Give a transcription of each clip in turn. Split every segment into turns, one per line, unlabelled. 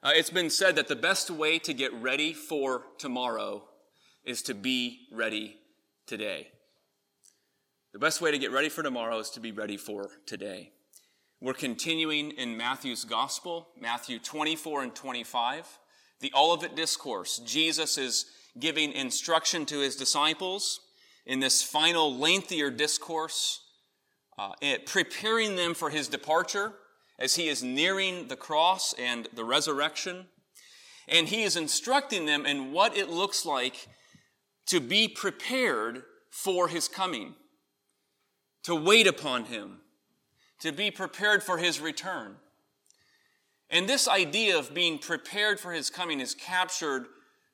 Uh, it's been said that the best way to get ready for tomorrow is to be ready today. The best way to get ready for tomorrow is to be ready for today. We're continuing in Matthew's Gospel, Matthew 24 and 25, the Olivet Discourse. Jesus is giving instruction to his disciples in this final, lengthier discourse, uh, preparing them for his departure as he is nearing the cross and the resurrection. And he is instructing them in what it looks like to be prepared for his coming, to wait upon him, to be prepared for his return. And this idea of being prepared for his coming is captured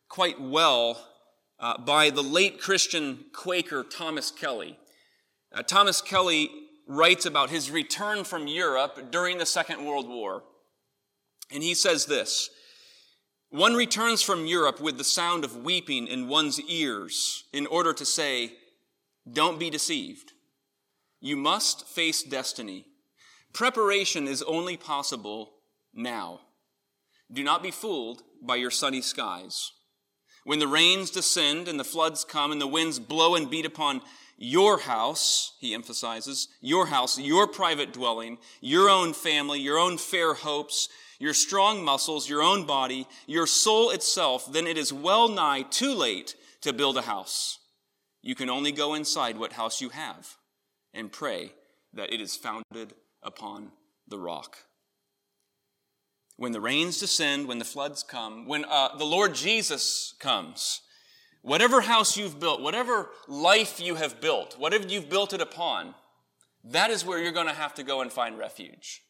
quite well uh, by the late Christian Quaker Thomas Kelly. Uh, Thomas Kelly writes about his return from Europe during the Second World War. And he says this One returns from Europe with the sound of weeping in one's ears in order to say, Don't be deceived. You must face destiny. Preparation is only possible now. Do not be fooled by your sunny skies. When the rains descend and the floods come and the winds blow and beat upon your house, he emphasizes, your house, your private dwelling, your own family, your own fair hopes, your strong muscles, your own body, your soul itself, then it is well nigh too late to build a house. You can only go inside what house you have and pray that it is founded upon the rock. When the rains descend, when the floods come, when uh, the Lord Jesus comes, Whatever house you've built, whatever life you have built, whatever you've built it upon, that is where you're going to have to go and find refuge.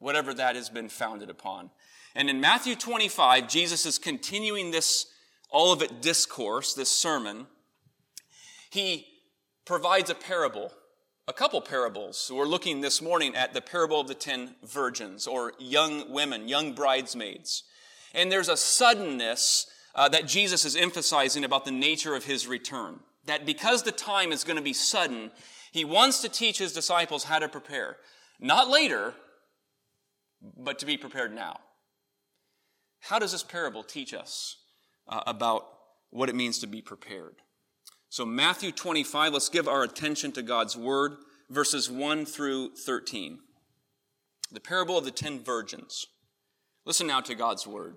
Whatever that has been founded upon. And in Matthew 25, Jesus is continuing this Olivet discourse, this sermon. He provides a parable, a couple parables. We're looking this morning at the parable of the ten virgins, or young women, young bridesmaids. And there's a suddenness uh, that Jesus is emphasizing about the nature of his return. That because the time is going to be sudden, he wants to teach his disciples how to prepare. Not later, but to be prepared now. How does this parable teach us uh, about what it means to be prepared? So, Matthew 25, let's give our attention to God's word, verses 1 through 13. The parable of the ten virgins. Listen now to God's word.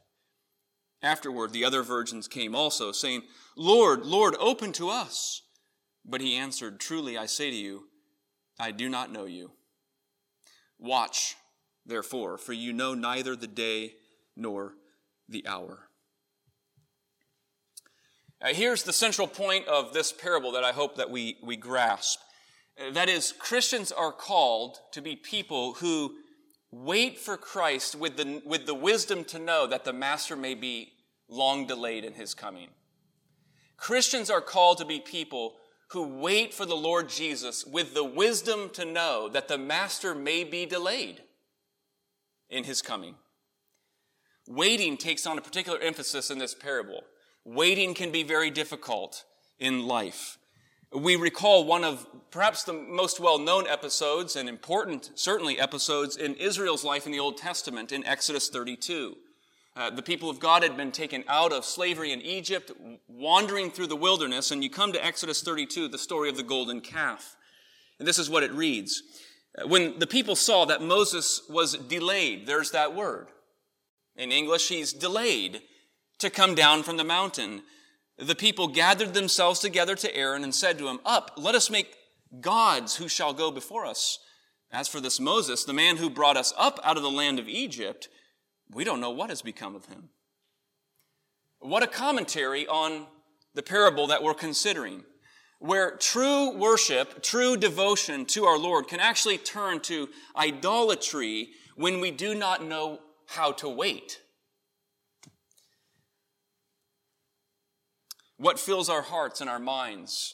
Afterward, the other virgins came also, saying, Lord, Lord, open to us. But he answered, Truly I say to you, I do not know you. Watch, therefore, for you know neither the day nor the hour. Now, here's the central point of this parable that I hope that we, we grasp. Uh, that is, Christians are called to be people who wait for Christ with the, with the wisdom to know that the master may be long delayed in his coming. Christians are called to be people who wait for the Lord Jesus with the wisdom to know that the master may be delayed in his coming. Waiting takes on a particular emphasis in this parable. Waiting can be very difficult in life. We recall one of perhaps the most well known episodes and important, certainly, episodes in Israel's life in the Old Testament in Exodus 32. Uh, the people of God had been taken out of slavery in Egypt, wandering through the wilderness, and you come to Exodus 32, the story of the golden calf. And this is what it reads. Uh, when the people saw that Moses was delayed, there's that word. In English, he's delayed to come down from the mountain. The people gathered themselves together to Aaron and said to him, Up, let us make gods who shall go before us. As for this Moses, the man who brought us up out of the land of Egypt, we don't know what has become of him. What a commentary on the parable that we're considering, where true worship, true devotion to our Lord can actually turn to idolatry when we do not know how to wait. What fills our hearts and our minds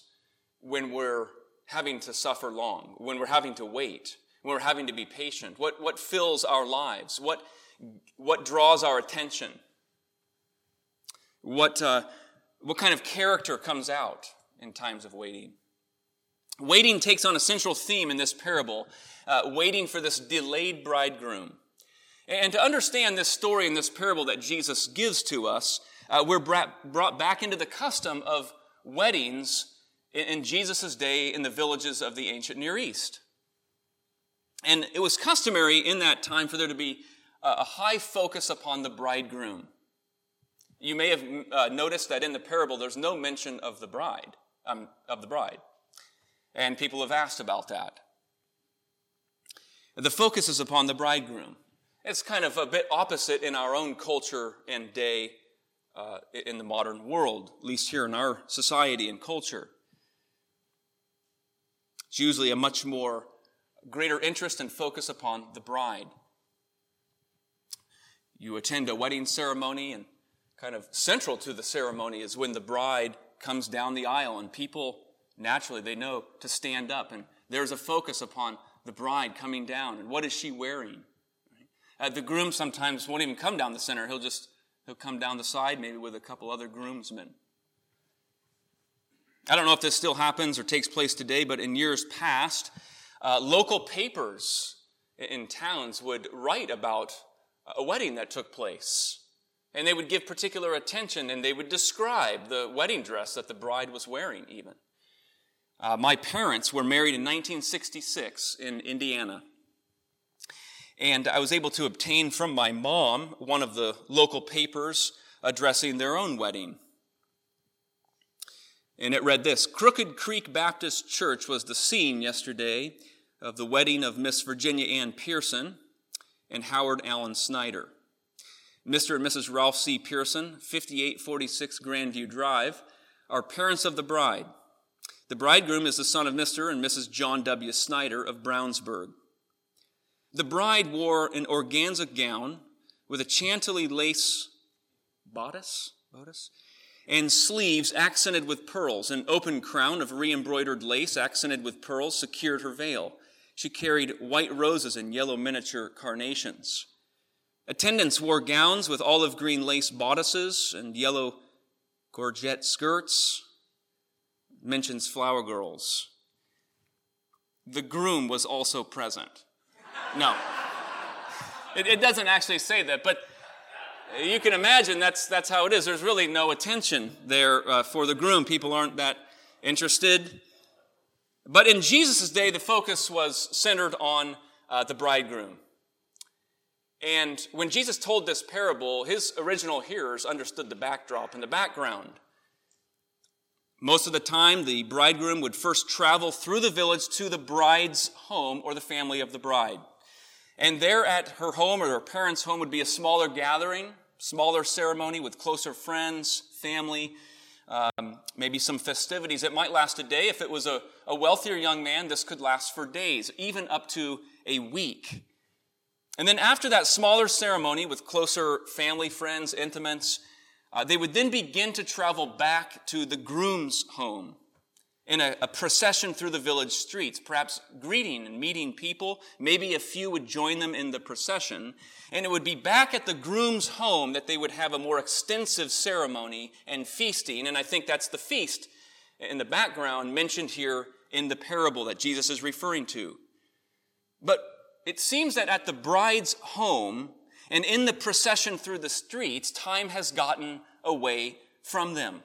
when we're having to suffer long, when we're having to wait, when we're having to be patient? What, what fills our lives? What, what draws our attention? What, uh, what kind of character comes out in times of waiting? Waiting takes on a central theme in this parable, uh, waiting for this delayed bridegroom. And to understand this story and this parable that Jesus gives to us, uh, we're brought back into the custom of weddings in, in Jesus' day in the villages of the ancient Near East. And it was customary in that time for there to be a high focus upon the bridegroom. You may have uh, noticed that in the parable there's no mention of the bride, um, of the bride. And people have asked about that. The focus is upon the bridegroom. It's kind of a bit opposite in our own culture and day uh, in the modern world, at least here in our society and culture. It's usually a much more greater interest and focus upon the bride. You attend a wedding ceremony, and kind of central to the ceremony is when the bride comes down the aisle, and people naturally they know to stand up, and there's a focus upon the bride coming down and what is she wearing. Uh, the groom sometimes won't even come down the center; he'll just He'll come down the side, maybe with a couple other groomsmen. I don't know if this still happens or takes place today, but in years past, uh, local papers in towns would write about a wedding that took place. And they would give particular attention and they would describe the wedding dress that the bride was wearing, even. Uh, my parents were married in 1966 in Indiana. And I was able to obtain from my mom one of the local papers addressing their own wedding. And it read this Crooked Creek Baptist Church was the scene yesterday of the wedding of Miss Virginia Ann Pearson and Howard Allen Snyder. Mr. and Mrs. Ralph C. Pearson, 5846 Grandview Drive, are parents of the bride. The bridegroom is the son of Mr. and Mrs. John W. Snyder of Brownsburg. The bride wore an organza gown with a chantilly lace bodice, bodice and sleeves accented with pearls. An open crown of re embroidered lace accented with pearls secured her veil. She carried white roses and yellow miniature carnations. Attendants wore gowns with olive green lace bodices and yellow georgette skirts. Mentions flower girls. The groom was also present. No. It, it doesn't actually say that, but you can imagine that's, that's how it is. There's really no attention there uh, for the groom. People aren't that interested. But in Jesus' day, the focus was centered on uh, the bridegroom. And when Jesus told this parable, his original hearers understood the backdrop and the background. Most of the time, the bridegroom would first travel through the village to the bride's home or the family of the bride. And there at her home or her parents' home would be a smaller gathering, smaller ceremony with closer friends, family, um, maybe some festivities. It might last a day. If it was a, a wealthier young man, this could last for days, even up to a week. And then after that smaller ceremony with closer family, friends, intimates, uh, they would then begin to travel back to the groom's home in a, a, procession through the village streets, perhaps greeting and meeting people. Maybe a few would join them in the procession. And it would be back at the groom's home that they would have a more extensive ceremony and feasting. And I think that's the feast in the background mentioned here in the parable that Jesus is referring to. But it seems that at the bride's home and in the procession through the streets, time has gotten away from them.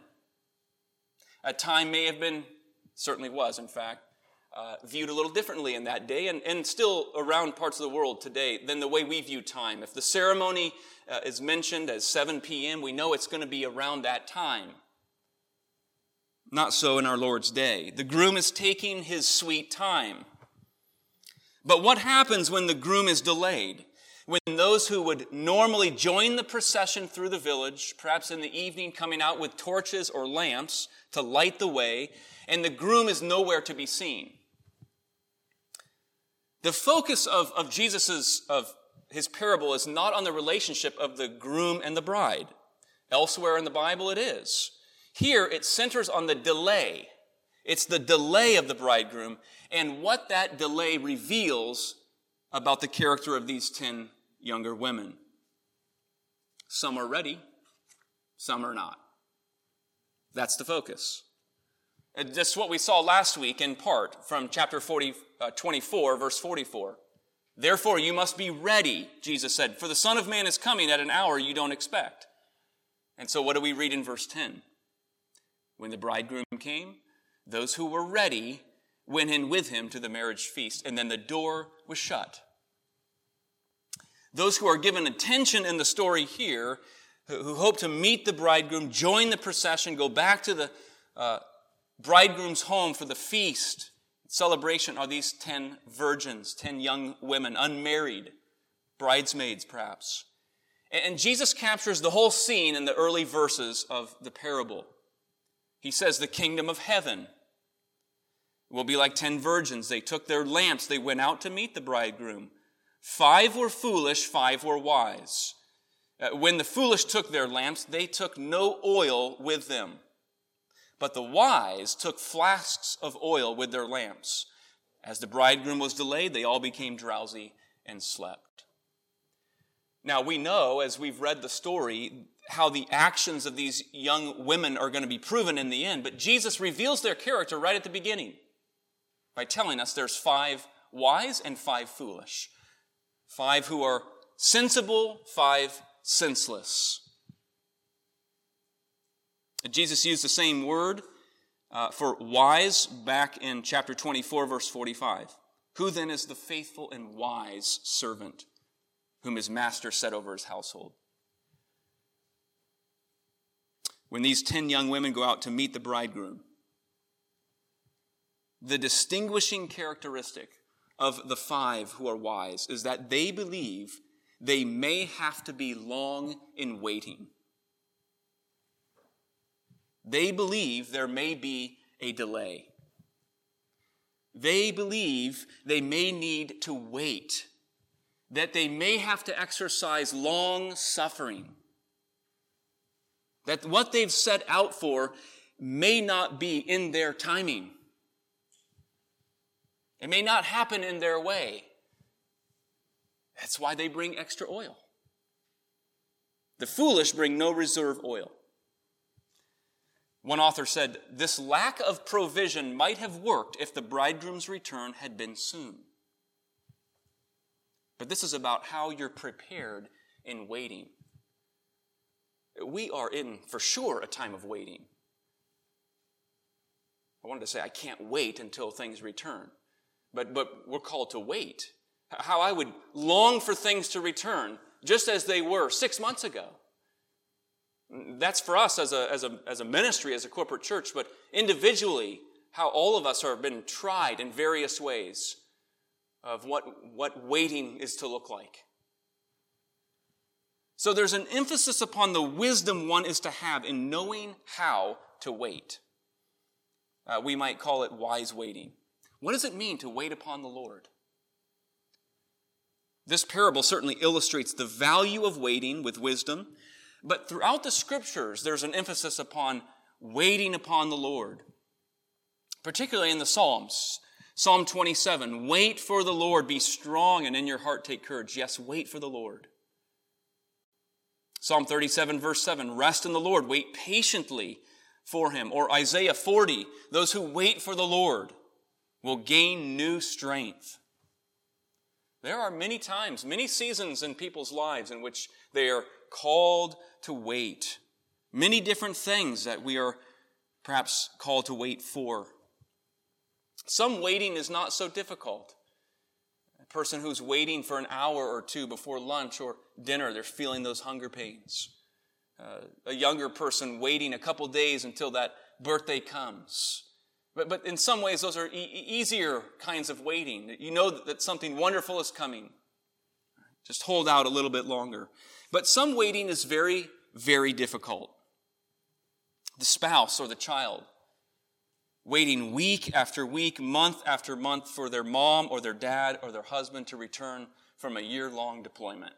A time may have been certainly was, in fact, uh, viewed a little differently in that day and, and still around parts of the world today than the way we view time. If the ceremony uh, is mentioned as 7 p.m., we know it's going to be around that time. Not so in our Lord's day. The groom is taking his sweet time. But what happens when the groom is delayed? When those who would normally join the procession through the village, perhaps in the evening coming out with torches or lamps to light the way, and the groom is nowhere to be seen. The focus of, of Jesus's, of his parable is not on the relationship of the groom and the bride. Elsewhere in the Bible it is. Here it centers on the delay. It's the delay of the bridegroom and what that delay reveals about the character of these 10 younger women. Some are ready, some are not. That's the focus. This is what we saw last week in part from chapter 40, uh, 24, verse 44. Therefore, you must be ready, Jesus said, for the Son of Man is coming at an hour you don't expect. And so, what do we read in verse 10? When the bridegroom came, those who were ready went in with him to the marriage feast, and then the door was shut. Those who are given attention in the story here, who hope to meet the bridegroom, join the procession, go back to the uh, bridegroom's home for the feast, celebration, are these 10 virgins, 10 young women, unmarried, bridesmaids perhaps. And Jesus captures the whole scene in the early verses of the parable. He says, The kingdom of heaven will be like 10 virgins. They took their lamps, they went out to meet the bridegroom. Five were foolish, five were wise. Uh, when the foolish took their lamps, they took no oil with them. But the wise took flasks of oil with their lamps. As the bridegroom was delayed, they all became drowsy and slept. Now, we know, as we've read the story, how the actions of these young women are going to be proven in the end, but Jesus reveals their character right at the beginning by telling us there's five wise and five foolish. Five who are sensible, five senseless. Jesus used the same word uh, for wise back in chapter 24, verse 45. Who then is the faithful and wise servant whom his master set over his household? When these 10 young women go out to meet the bridegroom, the distinguishing characteristic of the five who are wise is that they believe they may have to be long in waiting. They believe there may be a delay. They believe they may need to wait, that they may have to exercise long suffering, that what they've set out for may not be in their timing. It may not happen in their way. That's why they bring extra oil. The foolish bring no reserve oil. One author said, This lack of provision might have worked if the bridegroom's return had been soon. But this is about how you're prepared in waiting. We are in, for sure, a time of waiting. I wanted to say, I can't wait until things return. But, but we're called to wait. How I would long for things to return just as they were six months ago. That's for us as a, as a, as a ministry, as a corporate church, but individually, how all of us have been tried in various ways of what, what waiting is to look like. So there's an emphasis upon the wisdom one is to have in knowing how to wait. Uh, we might call it wise waiting. What does it mean to wait upon the Lord? This parable certainly illustrates the value of waiting with wisdom but throughout the scriptures, there's an emphasis upon waiting upon the Lord, particularly in the Psalms. Psalm 27 Wait for the Lord, be strong, and in your heart take courage. Yes, wait for the Lord. Psalm 37, verse 7 Rest in the Lord, wait patiently for him. Or Isaiah 40 Those who wait for the Lord will gain new strength. There are many times, many seasons in people's lives in which they are called to wait. Many different things that we are perhaps called to wait for. Some waiting is not so difficult. A person who's waiting for an hour or two before lunch or dinner, they're feeling those hunger pains. Uh, a younger person waiting a couple days until that birthday comes. But, but in some ways, those are e- easier kinds of waiting. You know that something wonderful is coming. Just hold out a little bit longer. But some waiting is very, very difficult. The spouse or the child waiting week after week, month after month for their mom or their dad or their husband to return from a year long deployment.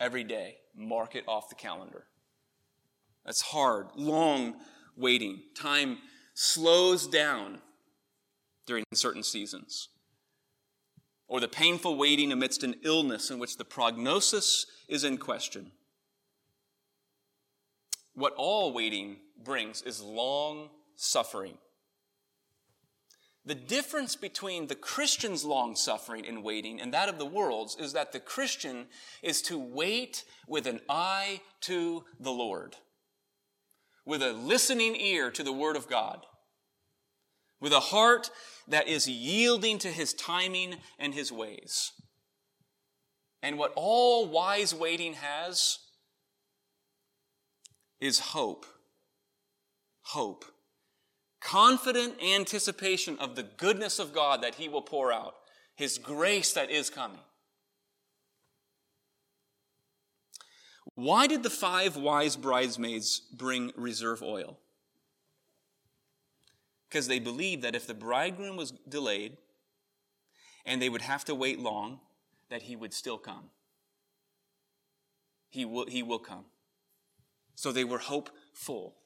Every day, mark it off the calendar. That's hard, long waiting. Time slows down during certain seasons. Or the painful waiting amidst an illness in which the prognosis is in question. What all waiting brings is long suffering. The difference between the Christian's long suffering and waiting and that of the world's is that the Christian is to wait with an eye to the Lord, with a listening ear to the Word of God, with a heart that is yielding to His timing and His ways. And what all wise waiting has is hope. Hope confident anticipation of the goodness of God that He will pour out, His grace that is coming. Why did the five wise bridesmaids bring reserve oil? Because they believed that if the bridegroom was delayed and they would have to wait long, that he would still come. He will, he will come. So they were hopeful.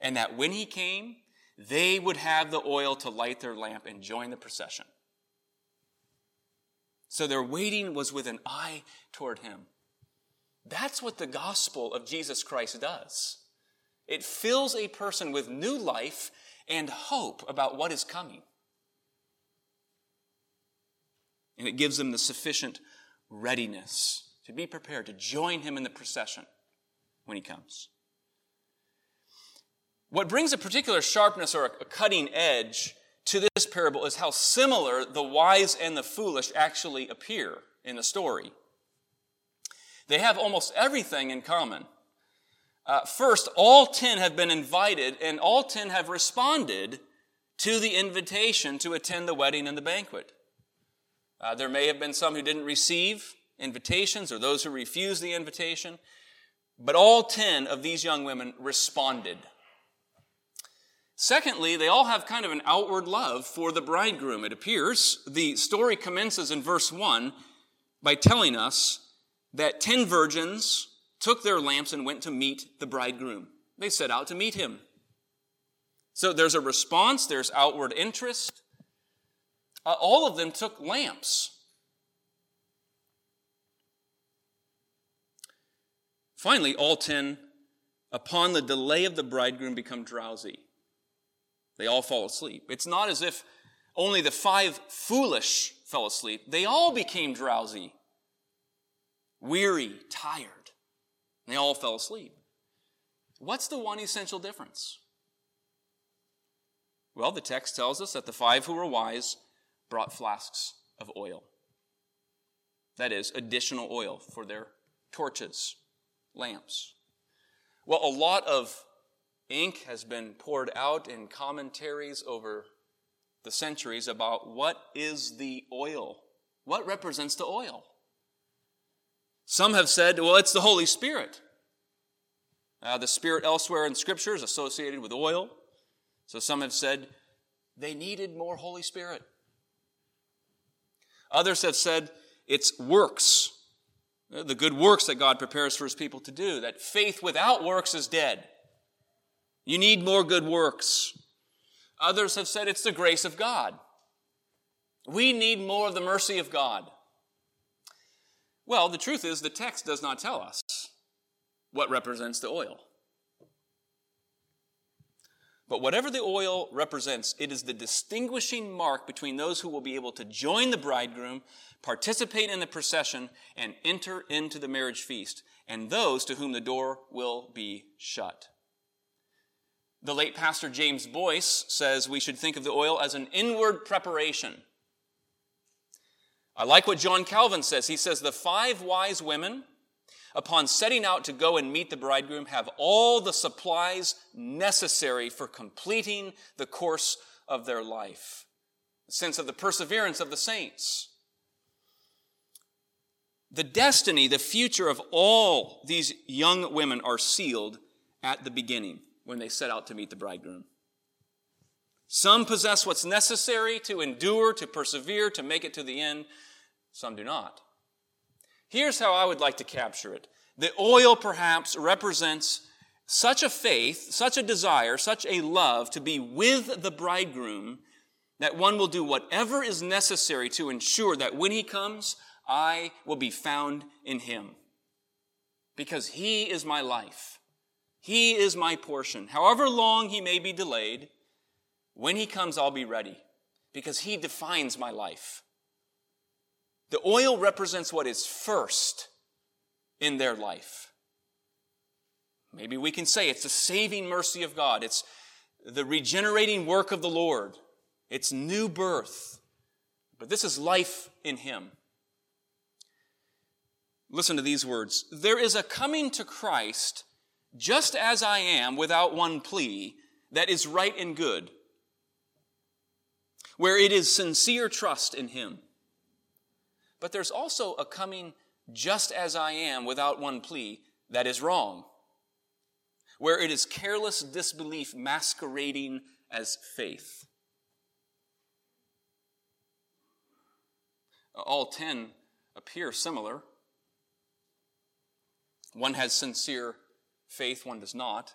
And that when he came, they would have the oil to light their lamp and join the procession. So their waiting was with an eye toward him. That's what the gospel of Jesus Christ does. It fills a person with new life and hope about what is coming. And it gives them the sufficient readiness to be prepared to join him in the procession when he comes. What brings a particular sharpness or a cutting edge to this parable is how similar the wise and the foolish actually appear in the story. They have almost everything in common. Uh, first, all ten have been invited, and all ten have responded to the invitation to attend the wedding and the banquet. Uh, there may have been some who didn't receive invitations or those who refused the invitation, but all ten of these young women responded. Secondly, they all have kind of an outward love for the bridegroom, it appears. The story commences in verse 1 by telling us that ten virgins took their lamps and went to meet the bridegroom. They set out to meet him. So there's a response, there's outward interest. Uh, all of them took lamps. Finally, all ten, upon the delay of the bridegroom, become drowsy. They all fall asleep. It's not as if only the five foolish fell asleep. They all became drowsy, weary, tired. They all fell asleep. What's the one essential difference? Well, the text tells us that the five who were wise brought flasks of oil. That is, additional oil for their torches, lamps. Well, a lot of ink has been poured out in commentaries over the centuries about what is the oil? What represents the oil? Some have said, well, it's the Holy Spirit. Uh, the Spirit elsewhere in Scripture is associated with oil. So some have said they needed more Holy Spirit. Others have said it's works, the good works that God prepares for his people to do, that faith without works is dead. You need more good works. Others have said it's the grace of God. We need more of the mercy of God. Well, the truth is, the text does not tell us what represents the oil. But whatever the oil represents, it is the distinguishing mark between those who will be able to join the bridegroom, participate in the procession, and enter into the marriage feast, and those to whom the door will be shut. The late pastor James Boice says we should think of the oil as an inward preparation. I like what John Calvin says. He says, The five wise women, upon setting out to go and meet the bridegroom, have all the supplies necessary for completing the course of their life. The sense of the perseverance of the saints. The destiny, the future of all these young women are sealed at the beginning when they set out to meet the bridegroom. Some possess what's necessary to endure, to persevere, to make it to the end. Some do not. Here's how I would like to capture it. The oil perhaps represents such a faith, such a desire, such a love to be with the bridegroom that one will do whatever is necessary to ensure that when he comes, I will be found in him. Because he is my life. He is my portion. However long he may be delayed, when he comes, I'll be ready because he defines my life. The oil represents what is first in their life. Maybe we can say it's the saving mercy of God. It's the regenerating work of the Lord. It's new birth. But this is life in Him. Listen to these words. There is a coming to Christ just as I am without one plea that is right and good, where it is sincere trust in Him. But there's also a coming just as I am without one plea that is wrong, where it is careless disbelief masquerading as faith. All ten appear similar. One has sincere faith, one does not.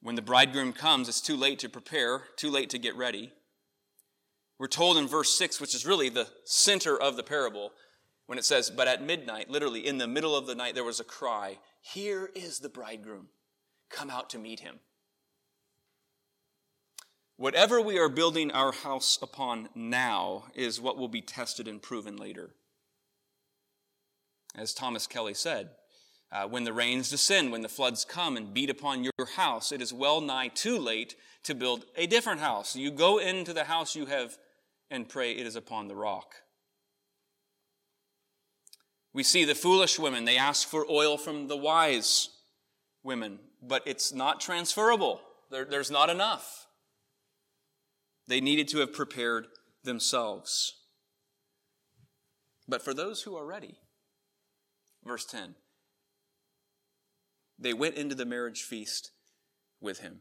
When the bridegroom comes, it's too late to prepare, too late to get ready. We're told in verse 6, which is really the center of the parable, when it says, But at midnight, literally in the middle of the night, there was a cry, Here is the bridegroom. Come out to meet him. Whatever we are building our house upon now is what will be tested and proven later. As Thomas Kelly said, uh, when the rains descend, when the floods come and beat upon your house, it is well nigh too late to build a different house. You go into the house you have and pray it is upon the rock. We see the foolish women, they ask for oil from the wise women, but it's not transferable. There, there's not enough. They needed to have prepared themselves. But for those who are ready, verse 10, they went into the marriage feast with him.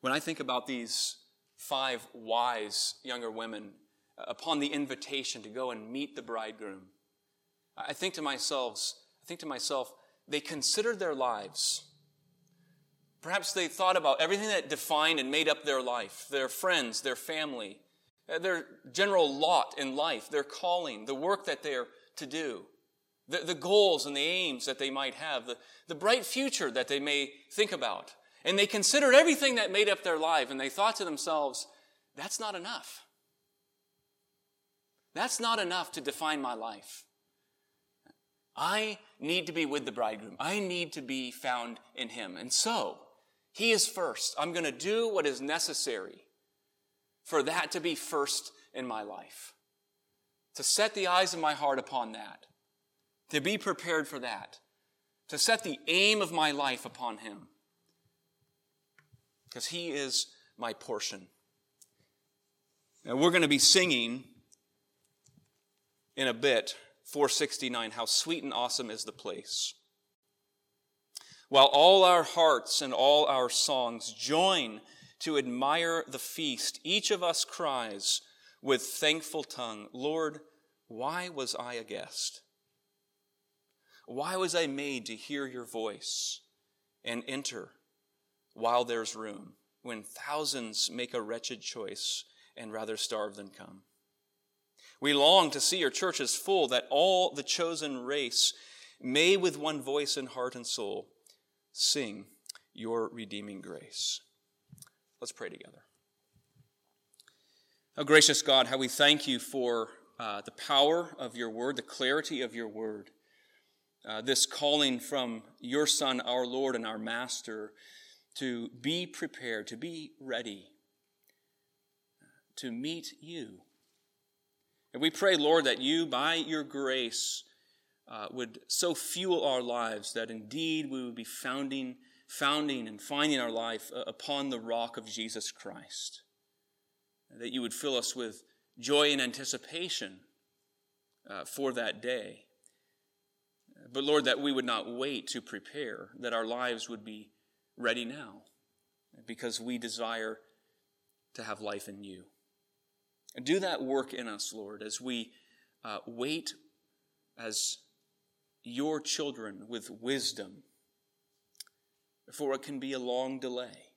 When I think about these five wise younger women uh, upon the invitation to go and meet the bridegroom, I think to myself, I think to myself, they considered their lives. Perhaps they thought about everything that defined and made up their life, their friends, their family, uh, their general lot in life, their calling, the work that they're to do the, the goals and the aims that they might have, the, the bright future that they may think about. And they considered everything that made up their life, and they thought to themselves, that's not enough. That's not enough to define my life. I need to be with the bridegroom. I need to be found in him. And so, he is first. I'm going to do what is necessary for that to be first in my life. To set the eyes of my heart upon that to be prepared for that, to set the aim of my life upon Him. Because He is my portion. Now, we're going to be singing in a bit 469 How Sweet and Awesome is the Place. While all our hearts and all our songs join to admire the feast, each of us cries with thankful tongue, Lord, why was I a guest? Why was I made to hear your voice and enter while there's room, when thousands make a wretched choice and rather starve than come? We long to see your churches full, that all the chosen race may with one voice and heart and soul sing your redeeming grace. Let's pray together. Oh, gracious God, how we thank you for uh, the power of your word, the clarity of your word. Uh, this calling from your Son, our Lord and our Master, to be prepared, to be ready to meet you. And we pray, Lord, that you, by your grace, uh, would so fuel our lives that indeed we would be founding, founding and finding our life uh, upon the rock of Jesus Christ. That you would fill us with joy and anticipation uh, for that day. But Lord, that we would not wait to prepare, that our lives would be ready now, because we desire to have life in you. And do that work in us, Lord, as we uh, wait as your children with wisdom, for it can be a long delay.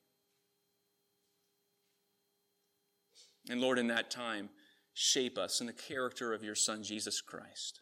And Lord, in that time, shape us in the character of your Son, Jesus Christ.